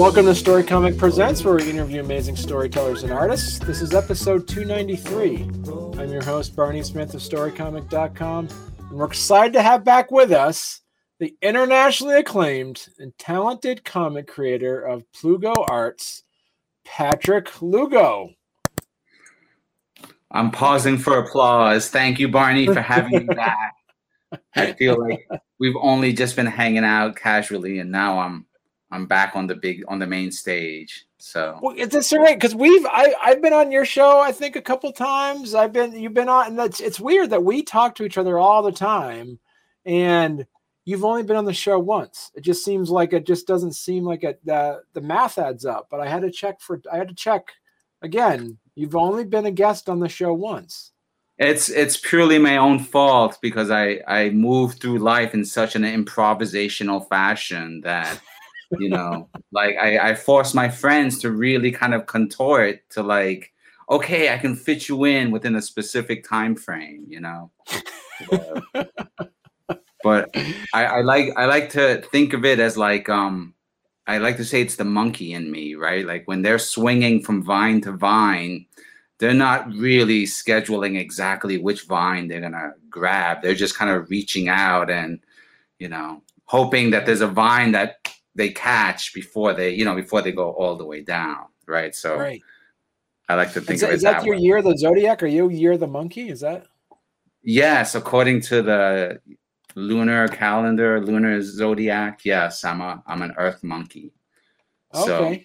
Welcome to Story Comic Presents, where we interview amazing storytellers and artists. This is episode 293. I'm your host, Barney Smith of StoryComic.com, and we're excited to have back with us the internationally acclaimed and talented comic creator of Plugo Arts, Patrick Lugo. I'm pausing for applause. Thank you, Barney, for having me back. I feel like we've only just been hanging out casually, and now I'm I'm back on the big on the main stage. So well, it's this right because we've I I've been on your show I think a couple times. I've been you've been on and that's it's weird that we talk to each other all the time, and you've only been on the show once. It just seems like it just doesn't seem like it the the math adds up. But I had to check for I had to check again. You've only been a guest on the show once. It's it's purely my own fault because I I moved through life in such an improvisational fashion that you know like I, I force my friends to really kind of contort to like okay i can fit you in within a specific time frame you know but I, I like i like to think of it as like um i like to say it's the monkey in me right? Like when they're swinging from vine to vine they're not really scheduling exactly which vine they're gonna grab. They're just kind of reaching out and you know hoping that there's a vine that they catch before they you know before they go all the way down right? So right. i like to think is of that, it is that, that your way. year of the zodiac? Are you year of the monkey? Is that? Yes according to the lunar calendar lunar zodiac. Yes i'm a i'm an earth monkey. So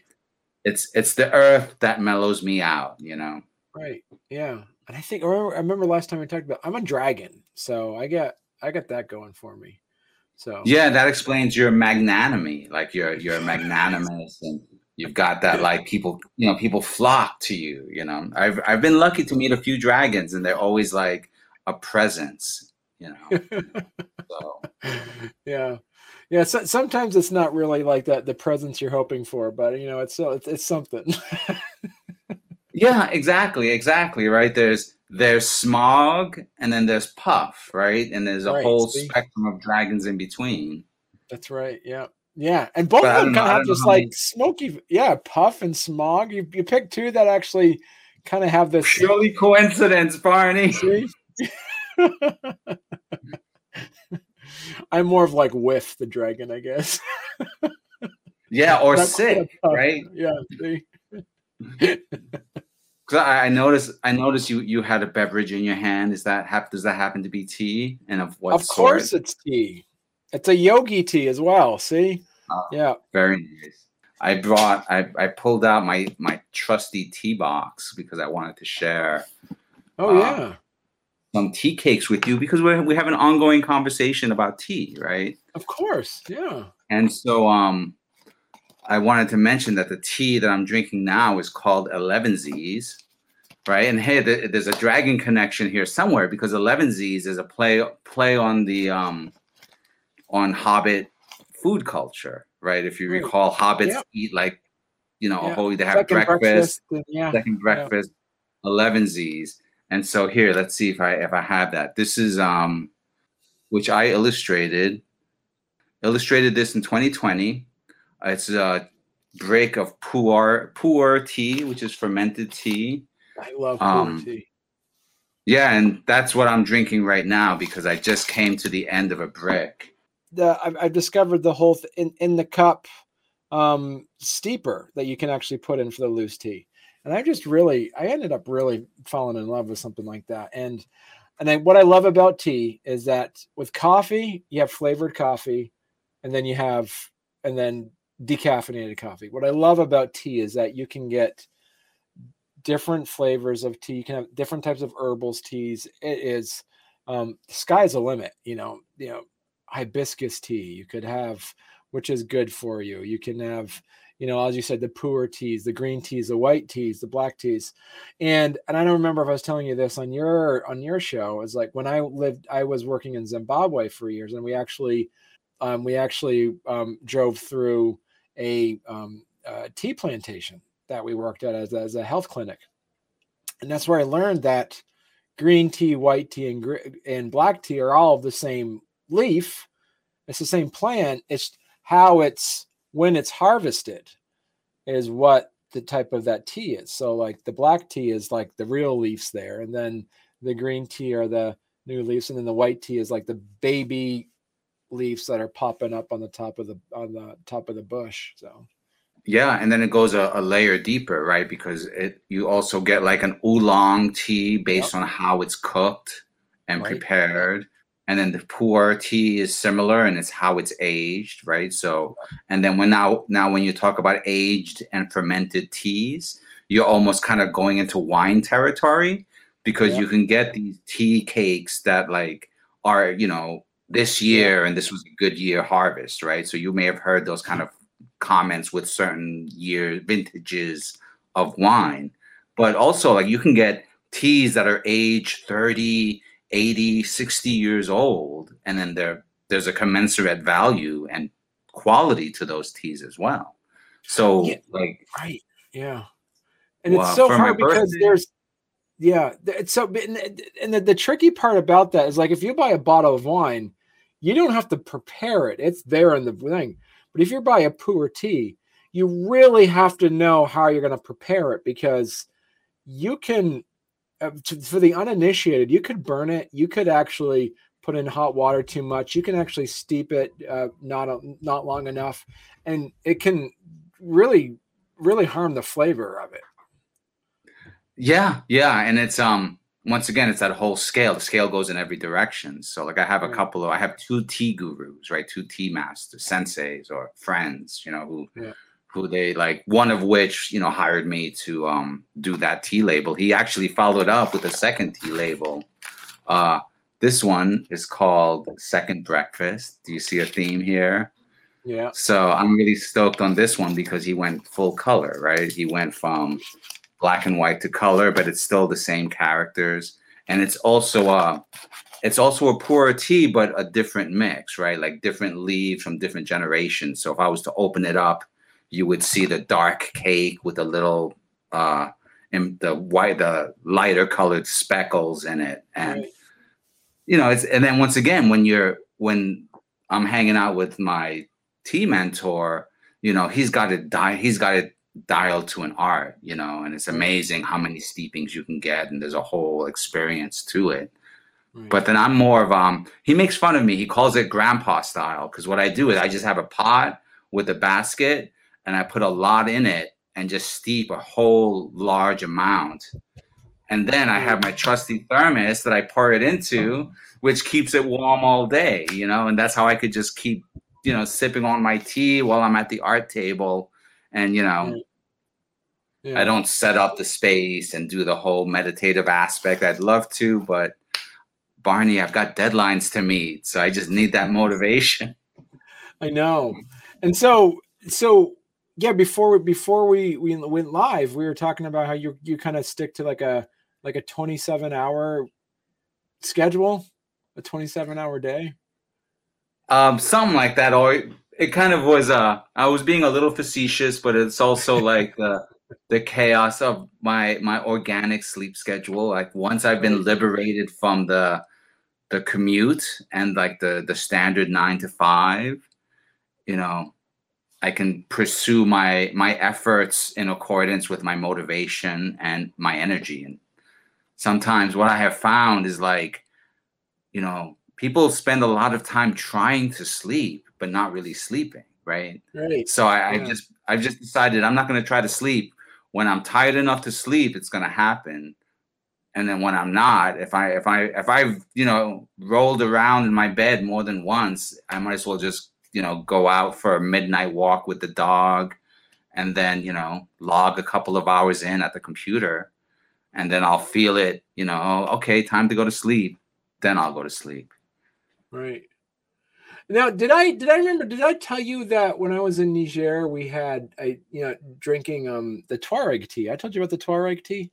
it's it's the earth that mellows me out you know? Right. Yeah. And i think I remember, I remember last time we talked about i'm a dragon. So i got i got that going for me. So yeah that explains your magnanimity like you're you're magnanimous and you've got that like people you know people flock to you you know? I've i've been lucky to meet a few dragons and they're always like a presence you know? So. Yeah. Yeah so, sometimes it's not really like that the presence you're hoping for but you know it's so it's, it's something. Yeah exactly exactly right? There's there's Smaug and then there's puff right? And there's a Right, whole see? spectrum of dragons in between. That's right yeah yeah and both But of them kind of have this like many- smoky yeah puff and Smaug you, you pick two that actually kind of have this purely coincidence barney? I'm more of like whiff the dragon, I guess. yeah or Not sick right Yeah. Because I, I noticed, I noticed you you had a beverage in your hand. Is that hap- Does that happen to be tea? And of what of course it's tea. It's a yogi tea as well. See? Oh. Yeah. Very nice. I brought, I, I pulled out my my trusty tea box because I wanted to share Oh Um, yeah. Some tea cakes with you because we we have an ongoing conversation about tea, right? Of course. Yeah. And so, um, I wanted to mention that the tea that I'm drinking now is called Elevenses, right? And hey, th- there's a dragon connection here somewhere because Elevenses is a play play on the um on Hobbit food culture, right? If you Right. recall, hobbits Yeah. eat like you know, Yeah. a whole they have Second breakfast, and- yeah. second breakfast, Elevenses. And so here, let's see if I if I have that. This is um which I illustrated illustrated this in 2020. It's a break of pu'er pu'er tea, which is fermented tea. I love um, tea. Yeah, and that's what I'm drinking right now because I just came to the end of a brick. The, I've, I've discovered the whole th- in, in the cup um, steeper that you can actually put in for the loose tea. And I just really, I ended up really falling in love with something like that. And and then what I love about tea is that with coffee, you have flavored coffee, and then you have and then decaffeinated coffee. What I love about tea is that you can get different flavors of tea. You can have different types of herbals teas. It is um, the sky's the limit. You know, you know, hibiscus tea. You could have, which is good for you. You can have, you know, as you said, the pu'er teas, the green teas, the white teas, the black teas, and and I don't remember if I was telling you this on your on your show. Is like when I lived, I was working in Zimbabwe for years, and we actually um, we actually um, drove through a um, uh, tea plantation that we worked at as, as a health clinic. And that's where I learned that green tea, white tea, and, and black tea are all the same leaf. It's the same plant. It's how it's when it's harvested is what the type of that tea is. So like the black tea is like the real leaves there, and then the green tea are the new leaves, and then the white tea is like the baby leaves that are popping up on the top of the on the top of the bush. So yeah, and then it goes a, a layer deeper, right? Because it you also get like an oolong tea based yep. on how it's cooked and right. prepared. And then the pu'er tea is similar and it's how it's aged, right? So and then when now now when you talk about aged and fermented teas, you're almost kind of going into wine territory because yep. you can get these tea cakes that like are, you know, this year and this was a good year harvest, right? So you may have heard those kind of comments with certain year vintages of wine. But also like you can get teas that are age 30, 80, 60 years old and then there there's a commensurate value and quality to those teas as well. So yeah, like right. Yeah. And well, it's so hard because birthday, there's yeah, it's so and the, the tricky part about that is like if you buy a bottle of wine, you don't have to prepare it. It's there in the thing. But if you're buy a pu'er tea, you really have to know how you're going to prepare it because you can, to, for the uninitiated, you could burn it. You could actually put in hot water too much. You can actually steep it uh, not not long enough, and it can really really harm the flavor of it. Yeah, yeah, and it's um once again, it's that whole scale. The scale goes in every direction. So, like, I have a couple of, I have two tea gurus, right? Two tea masters, senseis, or friends, you know, who, yeah. Who they like. One of which, you know, hired me to um do that tea label. He actually followed up with a second tea label. Uh, this one is called Second Breakfast. Do you see a theme here? Yeah. So I'm really stoked on this one because he went full color, right? He went from black and white to color, but it's still the same characters. And it's also a it's also a pu'er tea, but a different mix, right? Like different leaves from different generations. So if I was to open it up, you would see the dark cake with a little uh in the white the lighter colored speckles in it. And right. you know, it's and then once again, when you're when I'm hanging out with my tea mentor, you know, he's got it die, he's got it dialed to an art, you know, and it's amazing how many steepings you can get, and there's a whole experience to it. Right. But then I'm more of um. He makes fun of me. He calls it grandpa style because what I do is I just have a pot with a basket and I put a lot in it and just steep a whole large amount. And then I have my trusty thermos that I pour it into, which keeps it warm all day, you know, and that's how I could just keep, you know, sipping on my tea while I'm at the art table and you know mm. yeah. i don't set up the space and do the whole meditative aspect i'd love to but barney i've got deadlines to meet so i just need that motivation i know and so so yeah before before we we went live we were talking about how you you kind of stick to like a like a 27 hour schedule a 27 hour day um something like that or it kind of was uh I was being a little facetious, but it's also like the the chaos of my my organic sleep schedule. Like once I've been liberated from the the commute and like the the standard nine to five, you know, I can pursue my my efforts in accordance with my motivation and my energy. And sometimes what I have found is like, you know, people spend a lot of time trying to sleep but not really sleeping, right? Right. So I, yeah. I just I've just decided I'm not going to try to sleep. When I'm tired enough to sleep, it's going to happen. And then when I'm not, if I if I if I've you know rolled around in my bed more than once, I might as well just you know go out for a midnight walk with the dog, and then you know log a couple of hours in at the computer, and then I'll feel it. You know, okay, time to go to sleep. Then I'll go to sleep. Right. Now, did I did I remember? Did I tell you that when I was in Niger, we had a you know drinking um the Tuareg tea? I told you about the Tuareg tea.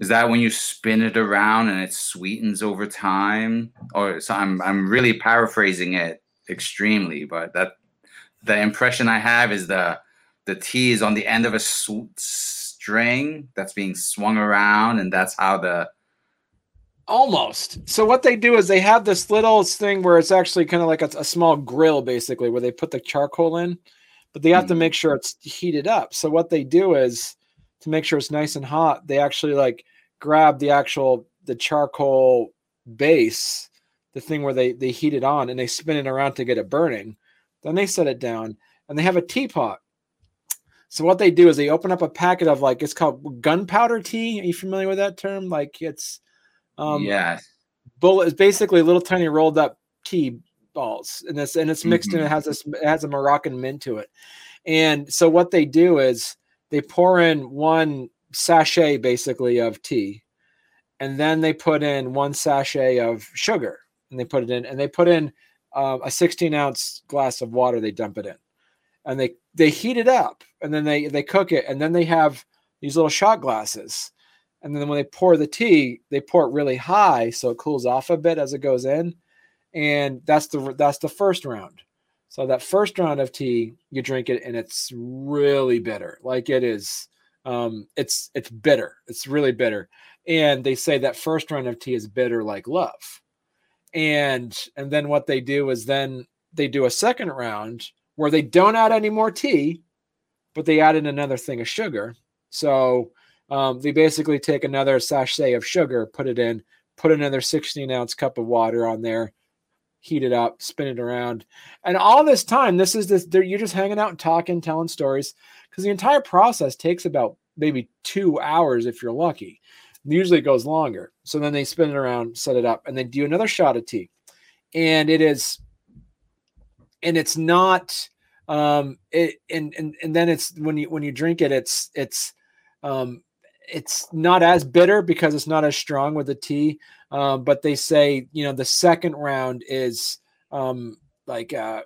Is that when you spin it around and it sweetens over time? Or so I'm I'm really paraphrasing it. Extremely, but that the impression I have is the the tea is on the end of a string that's being swung around, and that's how the Almost. So what they do is they have this little thing where it's actually kind of like a, a small grill, basically, where they put the charcoal in, but they have mm. to make sure it's heated up. So what they do is to make sure it's nice and hot, they actually like grab the actual the charcoal base, the thing where they they heat it on, and they spin it around to get it burning. Then they set it down, and they have a teapot. So what they do is they open up a packet of like it's called gunpowder tea. Are you familiar with that term? Like it's um, yeah. Bullet is basically little tiny rolled up tea balls, and this and it's mixed mm-hmm. and it has this it has a Moroccan mint to it. And so what they do is they pour in one sachet basically of tea, and then they put in one sachet of sugar, and they put it in, and they put in uh, a 16 ounce glass of water. They dump it in, and they they heat it up, and then they they cook it, and then they have these little shot glasses and then when they pour the tea, they pour it really high so it cools off a bit as it goes in. And that's the that's the first round. So that first round of tea, you drink it and it's really bitter. Like it is um it's it's bitter. It's really bitter. And they say that first round of tea is bitter like love. And and then what they do is then they do a second round where they don't add any more tea, but they add in another thing of sugar. So um, they basically take another sachet of sugar, put it in, put another 16 ounce cup of water on there, heat it up, spin it around. And all this time, this is this, you're just hanging out and talking, telling stories because the entire process takes about maybe two hours if you're lucky. Usually it goes longer. So then they spin it around, set it up, and then do another shot of tea. And it is, and it's not, um, it, and, and, and then it's when you, when you drink it, it's, it's, um, it's not as bitter because it's not as strong with the tea. Um, but they say you know the second round is um, like uh,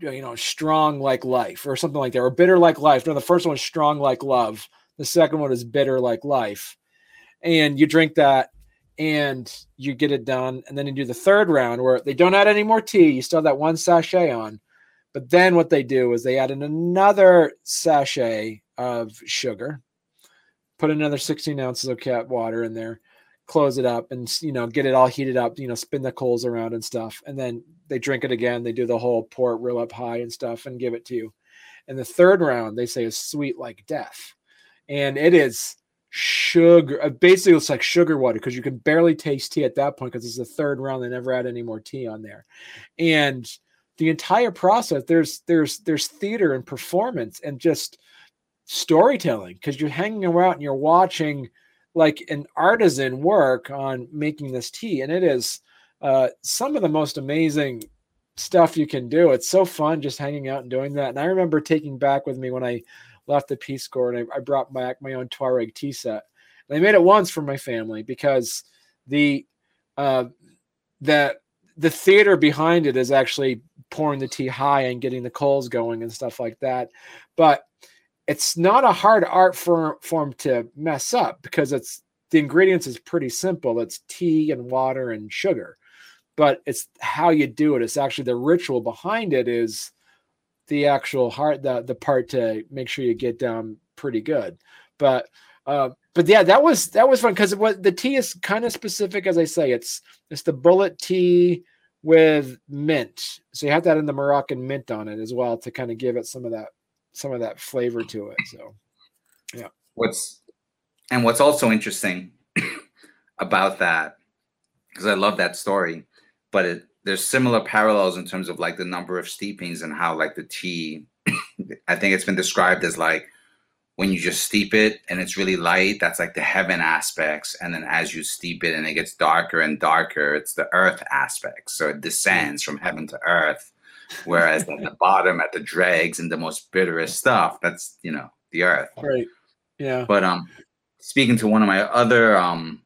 you know strong like life or something like that, or bitter like life. No, the first one is strong like love. The second one is bitter like life, and you drink that and you get it done, and then you do the third round where they don't add any more tea. You still have that one sachet on, but then what they do is they add in another sachet of sugar put another 16 ounces of cat water in there, close it up, and you know get it all heated up. You know, spin the coals around and stuff, and then they drink it again. They do the whole pour it real up high and stuff, and give it to you. And the third round they say is sweet like death, and it is sugar. Uh, basically, it's like sugar water because you can barely taste tea at that point because it's the third round. They never add any more tea on there, and the entire process there's there's there's theater and performance and just storytelling because you're hanging around and you're watching like an artisan work on making this tea and it is uh, some of the most amazing stuff you can do it's so fun just hanging out and doing that and i remember taking back with me when i left the peace corps and i, I brought back my own tuareg tea set and i made it once for my family because the uh, that the theater behind it is actually pouring the tea high and getting the coals going and stuff like that but it's not a hard art form, form to mess up because it's the ingredients is pretty simple. It's tea and water and sugar, but it's how you do it. It's actually the ritual behind it is the actual heart, the the part to make sure you get down pretty good. But uh, but yeah, that was that was fun because what the tea is kind of specific, as I say. It's it's the bullet tea with mint, so you have that in the Moroccan mint on it as well to kind of give it some of that some of that flavor to it. So, yeah. What's and what's also interesting about that because I love that story, but it, there's similar parallels in terms of like the number of steepings and how like the tea. I think it's been described as like when you just steep it and it's really light, that's like the heaven aspects. And then as you steep it and it gets darker and darker, it's the earth aspects. So it descends from heaven to earth. Whereas at the bottom, at the dregs and the most bitterest stuff, that's you know the earth. Right. Yeah. But um, speaking to one of my other um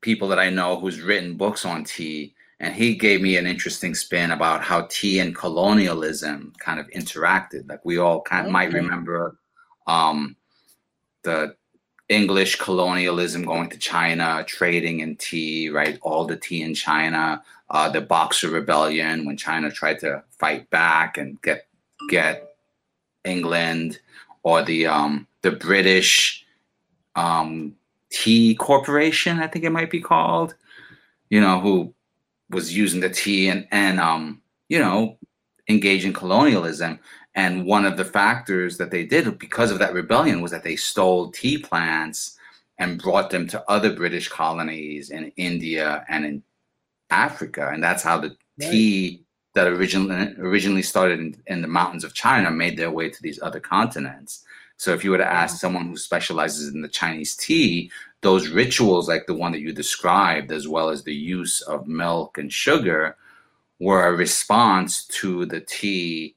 people that I know who's written books on tea, and he gave me an interesting spin about how tea and colonialism kind of interacted. Like we all kind okay. might remember um the English colonialism going to China, trading in tea, right? All the tea in China, uh, the Boxer Rebellion when China tried to fight back and get get England, or the um, the British um, Tea Corporation, I think it might be called, you know, who was using the tea and and um, you know engage in colonialism. And one of the factors that they did because of that rebellion was that they stole tea plants and brought them to other British colonies in India and in Africa. And that's how the right. tea that originally originally started in, in, the mountains of China made their way to these other continents. So if you were to ask someone who specializes in the Chinese tea, those rituals like the one that you described, as well as the use of milk and sugar, were a response to the tea,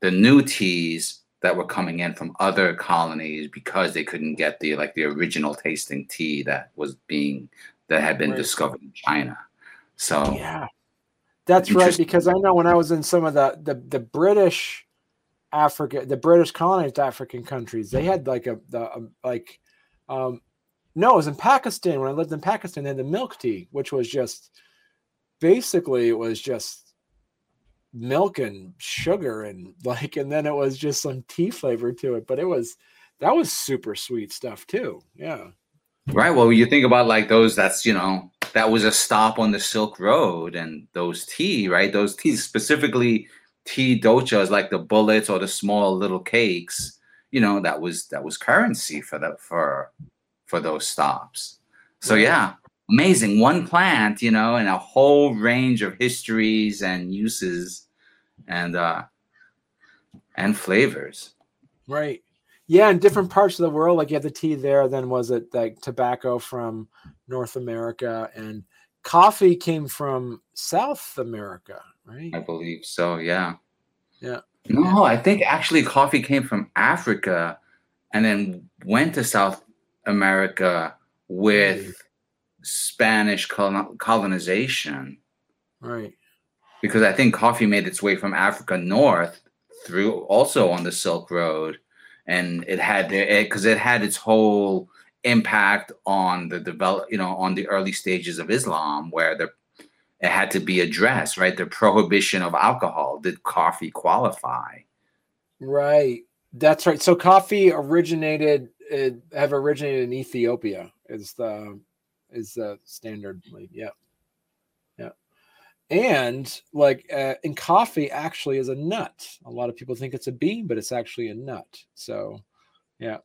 the new teas that were coming in from other colonies because they couldn't get the like the original tasting tea that was being that had been right. discovered in China. So yeah, that's right. Because I know when I was in some of the the, the British Africa, the British colonized African countries, they had like a the a, like um no, it was in Pakistan. When I lived in Pakistan. They had the milk tea, which was just basically it was just milk and sugar and like and then it was just some tea flavor to it. But it was that was super sweet stuff too. Yeah. Right. Well you think about like those that's you know that was a stop on the silk road and those tea right? Those teas specifically tuochas like the bullets or the small little cakes you know that was that was currency for that for for those stops. So yeah amazing. One plant you know and a whole range of histories and uses and uh and flavors. Right. Yeah in different parts of the world like you had the tea there then was it like tobacco from north america? And coffee came from south america right? I believe so yeah. Yeah. No i think actually coffee came from africa and then went to south america with Spanish colonization. Right. Because I think coffee made its way from Africa north through also on the Silk Road, and it had because it, it had its whole impact on the develop, you know, on the early stages of Islam, where the it had to be addressed, right? The prohibition of alcohol. Did coffee qualify? Right. That's right. So coffee originated, it have originated in Ethiopia. Is the is the standard. Like, yeah, yeah. And like uh, in coffee, actually is a nut. A lot of people think it's a bean, but it's actually a nut. So, yeah.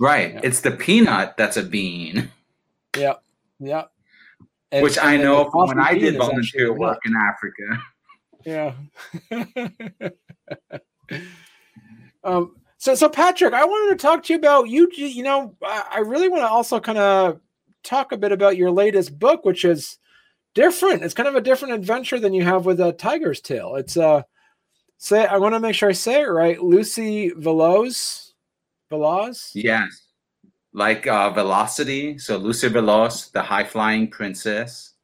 Right. Yeah. It's the peanut that's a bean. Yeah. Yeah. And, Which I know from when I did volunteer work in Africa. Yeah. um, so, so Patrick, I wanted to talk to you about you. You know, I really want to also kind of talk a bit about your latest book, which is different. It's kind of a different adventure than you have with a Tiger's Tale. It's uh say I want to make sure I say it right. Lucy Veloz. Veloz? Yes. Like uh Velocity. So Lucy Veloz, the high flying princess.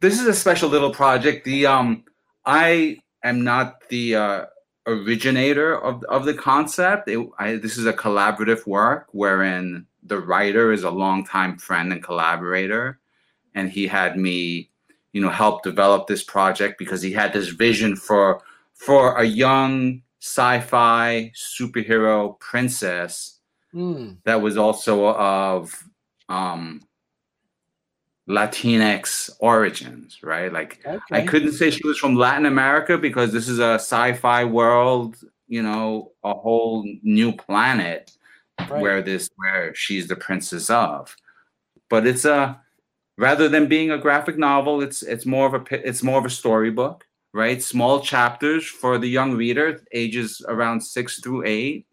This is a special little project. The um I am not the uh originator of, of the concept. It, I, this is a collaborative work wherein the writer is a longtime friend and collaborator, and he had me, you know, help develop this project because he had this vision for for a young sci-fi superhero princess mm. that was also of um, Latinx origins, right? Like okay. I couldn't say she was from Latin America because this is a sci-fi world, you know, a whole new planet right. where this where she's the princess of. But it's a rather than being a graphic novel, it's it's more of a it's more of a storybook, right? Small chapters for the young reader, ages around six through eight,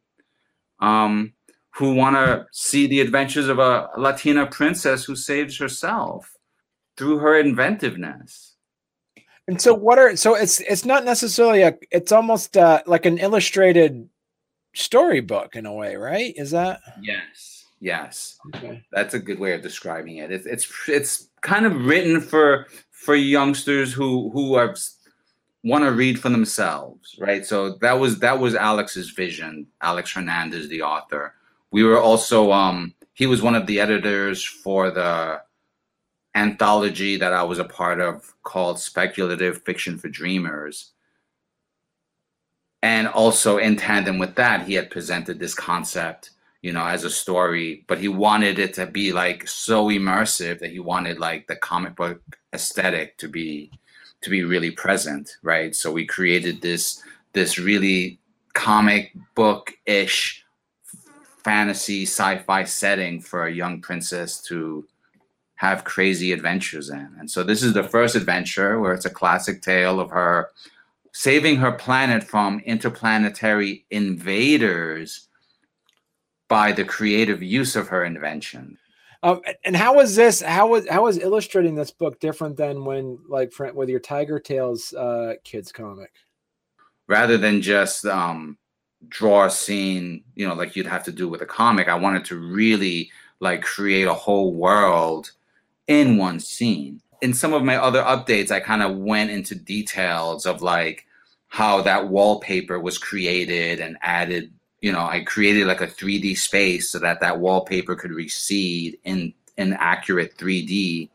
um, who want to see the adventures of a Latina princess who saves herself through her inventiveness. And so, what are so it's it's not necessarily a it's almost uh, like an illustrated storybook in a way, right? Is that? Yes. Yes. Okay. That's a good way of describing it. It's it's it's kind of written for for youngsters who who are want to read for themselves, right? So that was that was Alex's vision. Alex Hernandez, the author. We were also um he was one of the editors for the anthology that I was a part of called Speculative Fiction for Dreamers. And also in tandem with that, he had presented this concept, you know, as a story, but he wanted it to be like so immersive that he wanted like the comic book aesthetic to be to be really present, right? So we created this this really comic book-ish fantasy sci-fi setting for a young princess to have crazy adventures in. And so this is the first adventure where it's a classic tale of her saving her planet from interplanetary invaders by the creative use of her invention. Um, and how was this? How was how was illustrating this book different than when, like, with your Tiger Tales uh, kids comic? Rather than just um, draw a scene, you know, like you'd have to do with a comic, I wanted to really like create a whole world in one scene. In some of my other updates, I kind of went into details of like how that wallpaper was created and added, you know, I created like a 3D space so that that wallpaper could recede in in accurate 3D.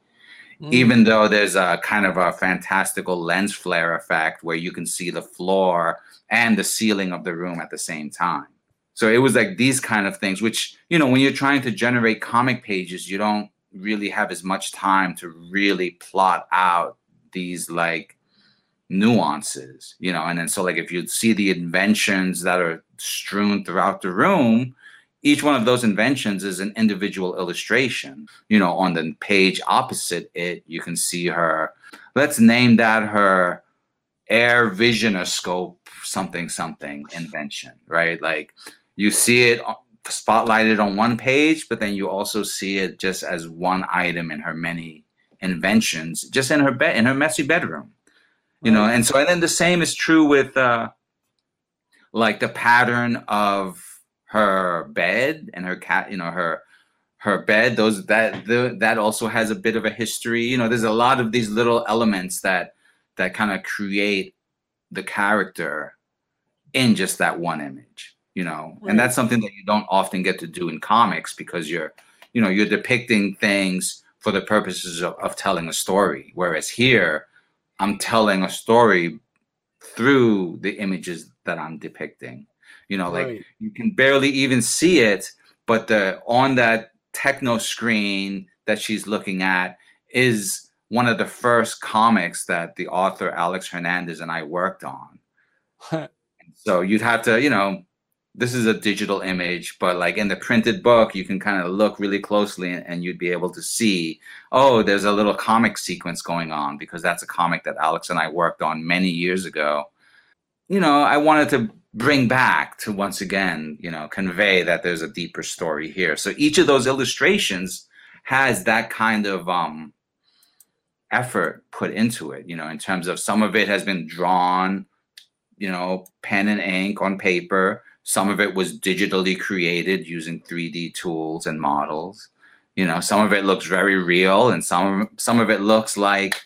Mm. Even though there's a kind of a fantastical lens flare effect where you can see the floor and the ceiling of the room at the same time. So it was like these kind of things, which, you know, when you're trying to generate comic pages, you don't really have as much time to really plot out these like nuances, you know. And then so like if you see the inventions that are strewn throughout the room, each one of those inventions is an individual illustration. You know, on the page opposite it, you can see her. Let's name that her air visionoscope something something invention, right? Like you see it spotlighted on one page, but then you also see it just as one item in her many inventions, just in her bed, in her messy bedroom, you know. And so, and then the same is true with uh, like the pattern of her bed and her cat, you know, her her bed. Those that the, that also has a bit of a history. You know, there's a lot of these little elements that that kind of create the character in just that one image you know right. and that's something that you don't often get to do in comics because you're you know you're depicting things for the purposes of, of telling a story whereas here i'm telling a story through the images that i'm depicting you know right. like you can barely even see it but the on that techno screen that she's looking at is one of the first comics that the author alex hernandez and i worked on so you'd have to you know this is a digital image, but like in the printed book, you can kind of look really closely and, and, you'd be able to see, oh, there's a little comic sequence going on because that's a comic that Alex and I worked on many years ago. You know, I wanted to bring back to once again, you know, convey that there's a deeper story here. So each of those illustrations has that kind of um effort put into it, you know, in terms of some of it has been drawn, you know, pen and ink on paper some of it was digitally created using 3D tools and models. You know, some of it looks very real, and some some of it looks like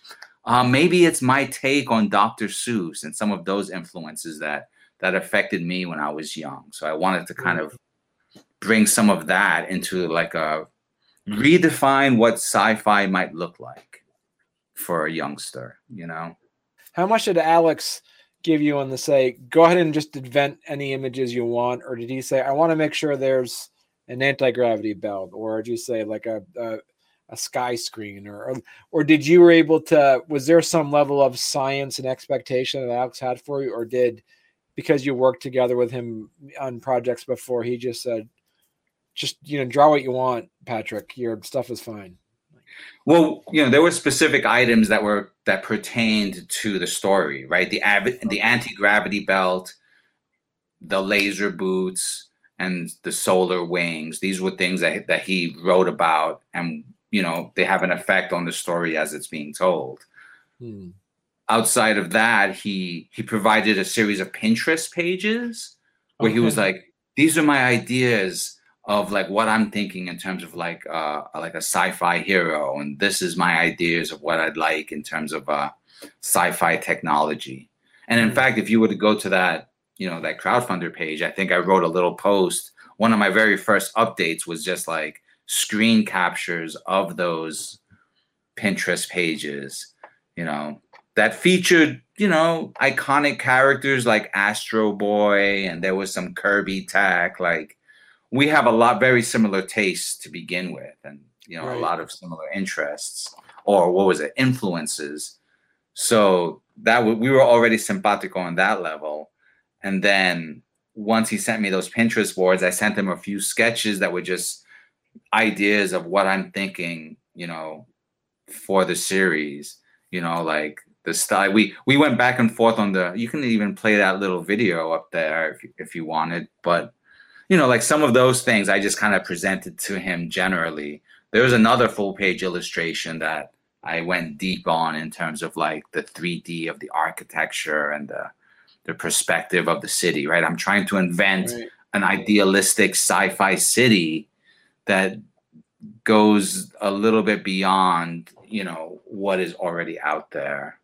uh, maybe it's my take on Dr. Seuss and some of those influences that that affected me when I was young. So I wanted to kind of bring some of that into like a redefine what sci-fi might look like for a youngster. You know, how much did Alex? give you on the say, go ahead and just invent any images you want? Or did he say, I want to make sure there's an anti-gravity belt? Or did you say like a, a, a sky screen? Or, or, or did you were able to, was there some level of science and expectation that Alex had for you? Or did, because you worked together with him on projects before, he just said, just, you know, draw what you want, Patrick, your stuff is fine. Well, you know, there were specific items that were that pertained to the story, right? The the anti gravity belt, the laser boots, and the solar wings. These were things that that he wrote about, and you know, they have an effect on the story as it's being told. Hmm. Outside of that, he he provided a series of Pinterest pages where okay. he was like, "These are my ideas." of like what I'm thinking in terms of like uh like a sci-fi hero, and this is my ideas of what I'd like in terms of uh sci-fi technology. And in mm. fact, if you were to go to that, you know, that Crowdfundr page, I think I wrote a little post. One of my very first updates was just like screen captures of those Pinterest pages, you know, that featured, you know, iconic characters like Astro Boy and there was some Kirby tech. Like we have a lot very similar tastes to begin with and you know, right. a lot of similar interests or what was it, influences. So that w- we were already simpatico on that level. And then once he sent me those Pinterest boards, I sent him a few sketches that were just ideas of what I'm thinking, you know, for the series. You know, like the style. We we went back and forth on the. You can even play that little video up there if if you wanted, but you know, like some of those things I just kind of presented to him generally. There was another full page illustration that I went deep on in terms of like the 3D of the architecture and the the perspective of the city, right? I'm trying to invent right. an idealistic sci-fi city that goes a little bit beyond, you know, what is already out there.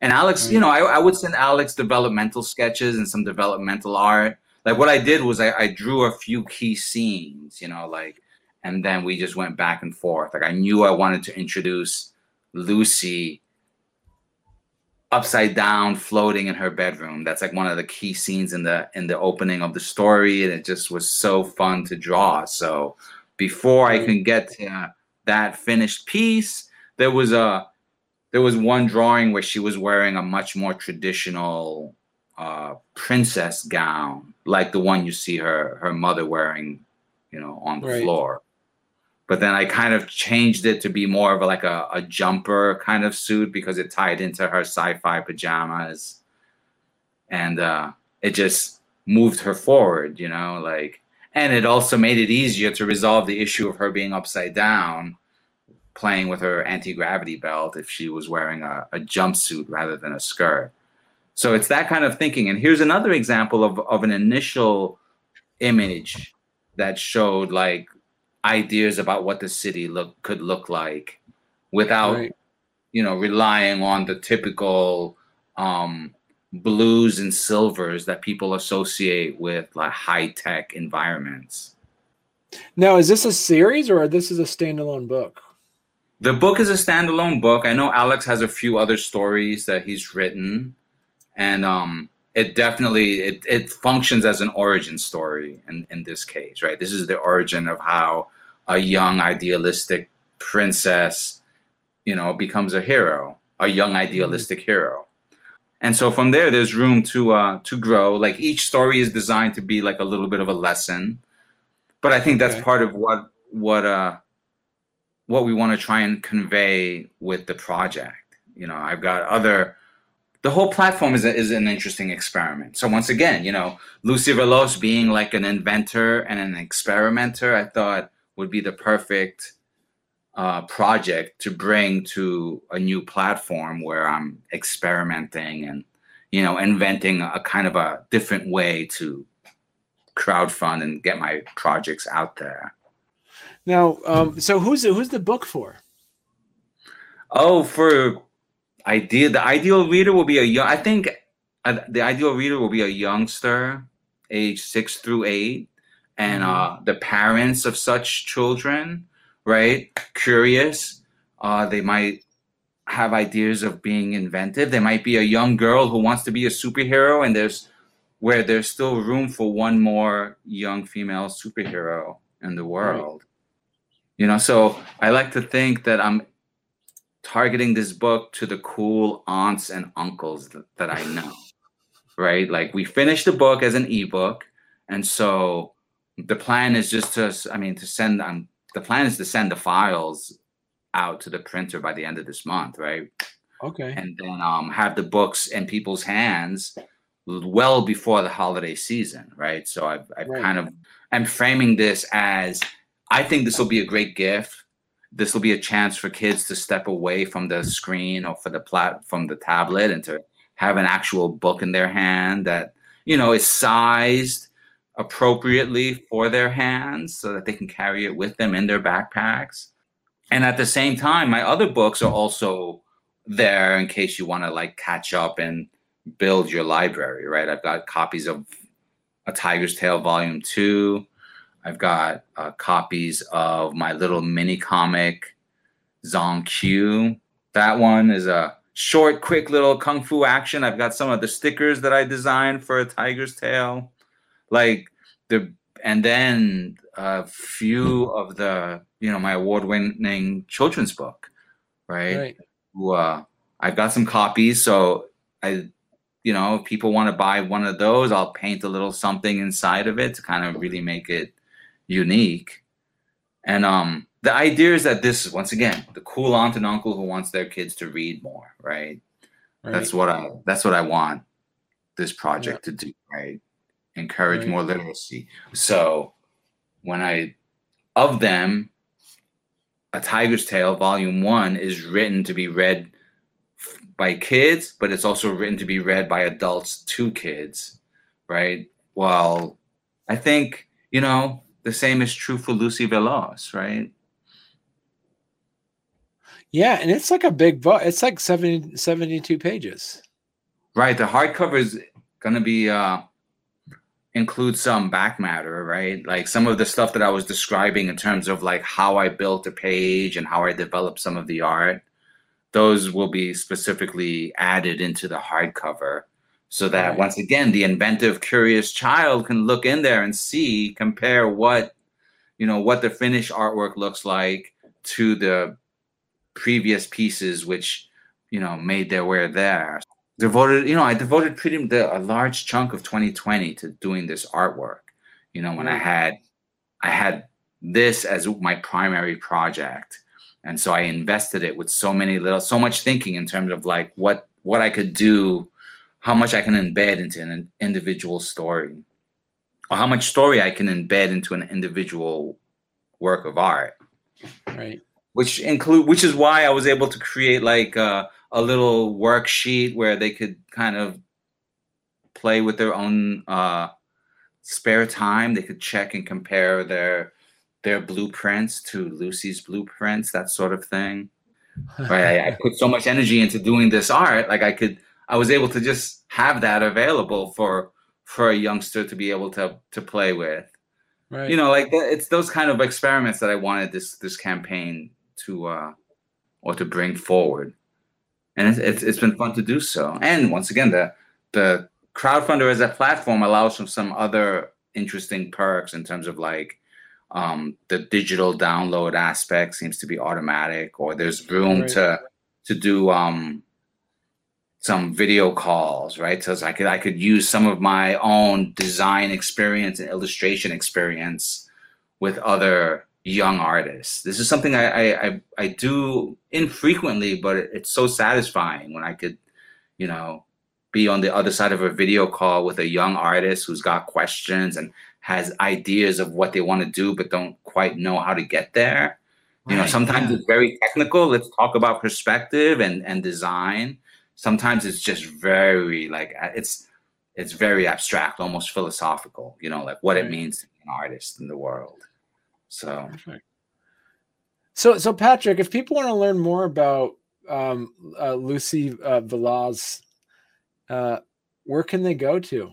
And Alex, you know, I, I would send Alex developmental sketches and some developmental art. Like what I did was I, I drew a few key scenes, you know, like, and then we just went back and forth. Like I knew I wanted to introduce Lucy upside down floating in her bedroom that's like one of the key scenes in the in the opening of the story and it just was so fun to draw so before i can get to that finished piece there was a there was one drawing where she was wearing a much more traditional uh, princess gown like the one you see her her mother wearing you know on the right. floor. But then I kind of changed it to be more of a, like a, a jumper kind of suit because it tied into her sci-fi pajamas, and uh, it just moved her forward, you know, like, and it also made it easier to resolve the issue of her being upside down, playing with her anti-gravity belt if she was wearing a, a jumpsuit rather than a skirt. So it's that kind of thinking. And here's another example of, of an initial image that showed like ideas about what the city look could look like without right. you know relying on the typical um, blues and silvers that people associate with like high tech environments. Now, is this a series or this is a standalone book? The book is a standalone book. I know Alex has a few other stories that he's written, and um, it definitely it, it functions as an origin story in, in this case right this is the origin of how a young idealistic princess you know becomes a hero a young idealistic hero and so from there there's room to uh to grow like each story is designed to be like a little bit of a lesson but i think that's okay. part of what what uh what we want to try and convey with the project you know i've got other the whole platform is, a, is an interesting experiment. So once again, you know, Lucy Veloz being like an inventor and an experimenter, I thought would be the perfect uh, project to bring to a new platform where I'm experimenting and you know inventing a, kind of a different way to crowdfund and get my projects out there. Now, um, so who's the, who's the book for? Oh, for idea the ideal reader will be a young i think uh, the ideal reader will be a youngster age six through eight and mm-hmm. uh, the parents of such children right curious uh, they might have ideas of being inventive there might be a young girl who wants to be a superhero and there's where there's still room for one more young female superhero in the world right. you know so i like to think that i'm targeting this book to the cool aunts and uncles that, that I know, right? Like we finished the book as an ebook, and so the plan is just to, I mean, to send. Um, the plan is to send the files out to the printer by the end of this month, right? Okay. And then um, have the books in people's hands well before the holiday season, right? So I've, I've right. kind of I'm framing this as I think this will be a great gift this will be a chance for kids to step away from the screen or for the plat from the tablet and to have an actual book in their hand that you know is sized appropriately for their hands so that they can carry it with them in their backpacks and at the same time my other books are also there in case you want to like catch up and build your library right i've got copies of a tiger's tale volume 2 I've got uh, copies of my little mini comic Zong Q. That one is a short, quick little kung fu action. I've got some of the stickers that I designed for a tiger's tale, like the, and then a few of the, you know, my award-winning children's book, right? right. Who, uh, I've got some copies, so I, you know, if people want to buy one of those, I'll paint a little something inside of it to kind of really make it unique. And um, the idea is that this is once again the cool aunt and uncle who wants their kids to read more, right? right. That's what I that's what I want this project yeah. to do, right? Encourage right. more literacy. So when I of them, A Tiger's Tale Volume One is written to be read by kids, but it's also written to be read by adults to kids, right? Well, I think, you know, the same is true for Lucy Veloz, right? Yeah, and it's like a big book. It's like 70, 72 pages. Right. The hardcover is going to be uh include some back matter, right? Like some of the stuff that I was describing in terms of like how I built a page and how I developed some of the art. Those will be specifically added into the hardcover so that right. once again the inventive curious child can look in there and see compare what you know what the finished artwork looks like to the previous pieces which you know made their way there devoted you know i devoted pretty the, a large chunk of 2020 to doing this artwork. You know when i had i had this as my primary project and so i invested it with so many little so much thinking in terms of like what what i could do how much i can embed into an individual story or how much story i can embed into an individual work of art. Right. Which include which is why I was able to create like uh, a little worksheet where they could kind of play with their own uh, spare time. They could check and compare their their blueprints to Lucy's blueprints, that sort of thing. right, I, I put so much energy into doing this art, like I could, I was able to just have that available for for a youngster to be able to to play with. Right. You know, like it's those kind of experiments that I wanted this this campaign to uh, or to bring forward, and it's, it's, it's been fun to do so. And once again, the the Crowdfundr as a platform allows for some other interesting perks in terms of like um, the digital download aspect seems to be automatic, or there's room right. to to do um, some video calls, right? So I could I could use some of my own design experience and illustration experience with other young artists. This is something I, I, I do infrequently, but it's so satisfying when I could, you know, be on the other side of a video call with a young artist who's got questions and has ideas of what they want to do, but don't quite know how to get there. You know, sometimes yeah. it's very technical. Let's talk about perspective and, and design. Sometimes it's just very like it's it's very abstract, almost philosophical. You know, like what right. it means to be an artist in the world. So, Perfect. so, so Patrick, if people want to learn more about um, uh, Lucy uh, Veloz, uh, where can they go to?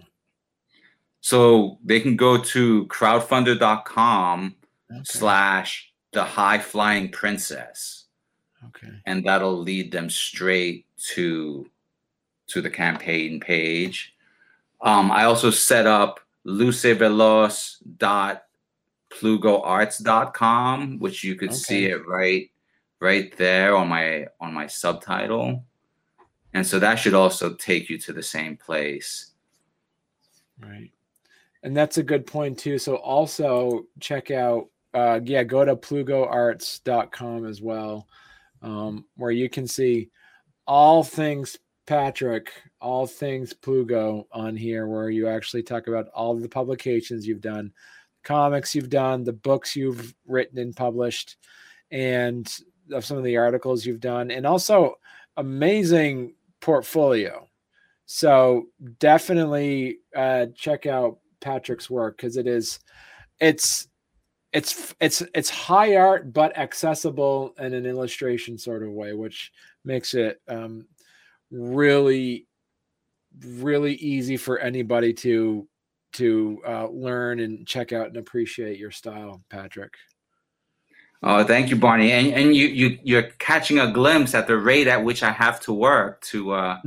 So they can go to crowdfundr.com okay. slash the high flying princess. Okay. And that'll lead them straight to to the campaign page. Um, I also set up lucyveloz.com plugoarts.com, which you could okay. see it right right there on my on my subtitle. And so that should also take you to the same place. Right. And that's a good point too. So also check out uh yeah, go to plugoarts.com as well. Um, where you can see all things Patrick, all things Plugo on here, where you actually talk about all the publications you've done, comics you've done, the books you've written and published, and of some of the articles you've done, and also amazing portfolio. So definitely uh, check out Patrick's work because it is, it's, it's it's it's high art but accessible in an illustration sort of way, which makes it um, really really easy for anybody to to uh, learn and check out and appreciate your style, Patrick? Oh, thank you, Barney. And and you you you're catching a glimpse at the rate at which I have to work to uh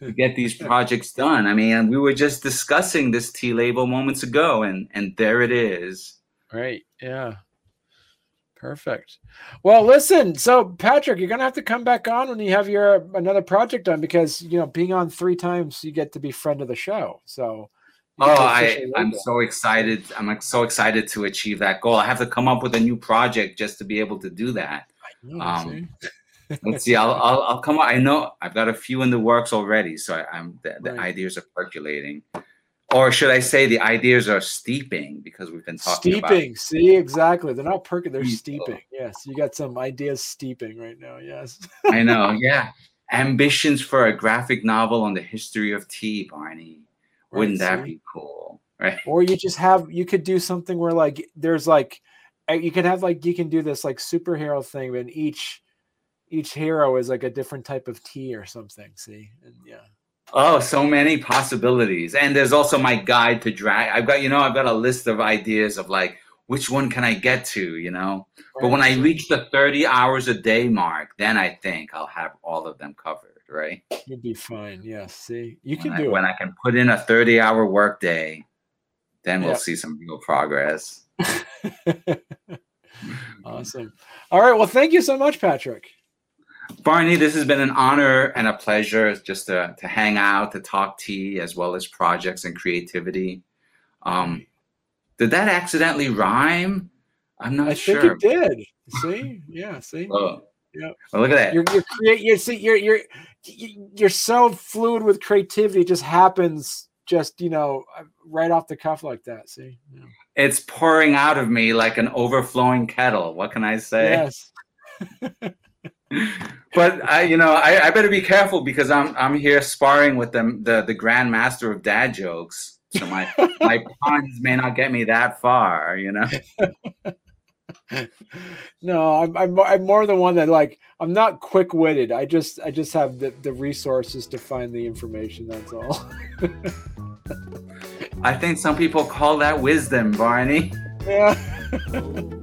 to get these projects done. I mean, we were just discussing this tea label moments ago, and and there it is. Right. Yeah. Perfect. Well, listen. So, Patrick, you're gonna have to come back on when you have your another project done because you know being on three times, you get to be friend of the show. So. Oh, I, I'm so excited. I'm like so excited to achieve that goal. I have to come up with a new project just to be able to do that. Know, um, let's see. I'll, I'll, I'll come. I know I've got a few in the works already, so I, am the, the right. ideas are percolating or should I say the ideas are steeping because we've been talking steeping. About See, exactly. They're not perking, they're steeping. Yes, you got some ideas steeping right now. Yes. I know. Yeah. Ambitions for a graphic novel on the history of tea, Barney. Wouldn't that be cool? Right. Or you just have you could do something where like there's like uh, you can have like you can do this like superhero thing, and each each hero is like a different type of tea or something. See, and yeah. Oh, so many possibilities. And there's also my guide to drag. I've got, you know, I've got a list of ideas of like, which one can I get to, you know? Right. But when I reach the 30 hours a day mark, then I think I'll have all of them covered, right? You'll be fine. Yeah. See, you can when do I, it. When I can put in a 30 hour work day, then we'll see some real progress. awesome. All right. Well, thank you so much, Patrick. Barney, this has been an honor and a pleasure just to, to hang out, to talk tea, as well as projects and creativity. Um, did that accidentally rhyme? I'm not I sure. I think it did. See? Yeah, see? Oh. Yeah. Oh, well, look at that. You're you're create you see you're you're you're so fluid with creativity, it just happens just, you know, right off the cuff like that. See? Yeah. It's pouring out of me like an overflowing kettle. What can I say? Yes. but I, you know, I, I, better be careful because I'm I'm here sparring with them, the the grandmaster of dad jokes. So my my puns may not get me that far, you know. no, I'm, I'm I'm more than one that like I'm not quick witted. I just I just have the, the resources to find the information. That's all. I think some people call that wisdom, Barney. Yeah.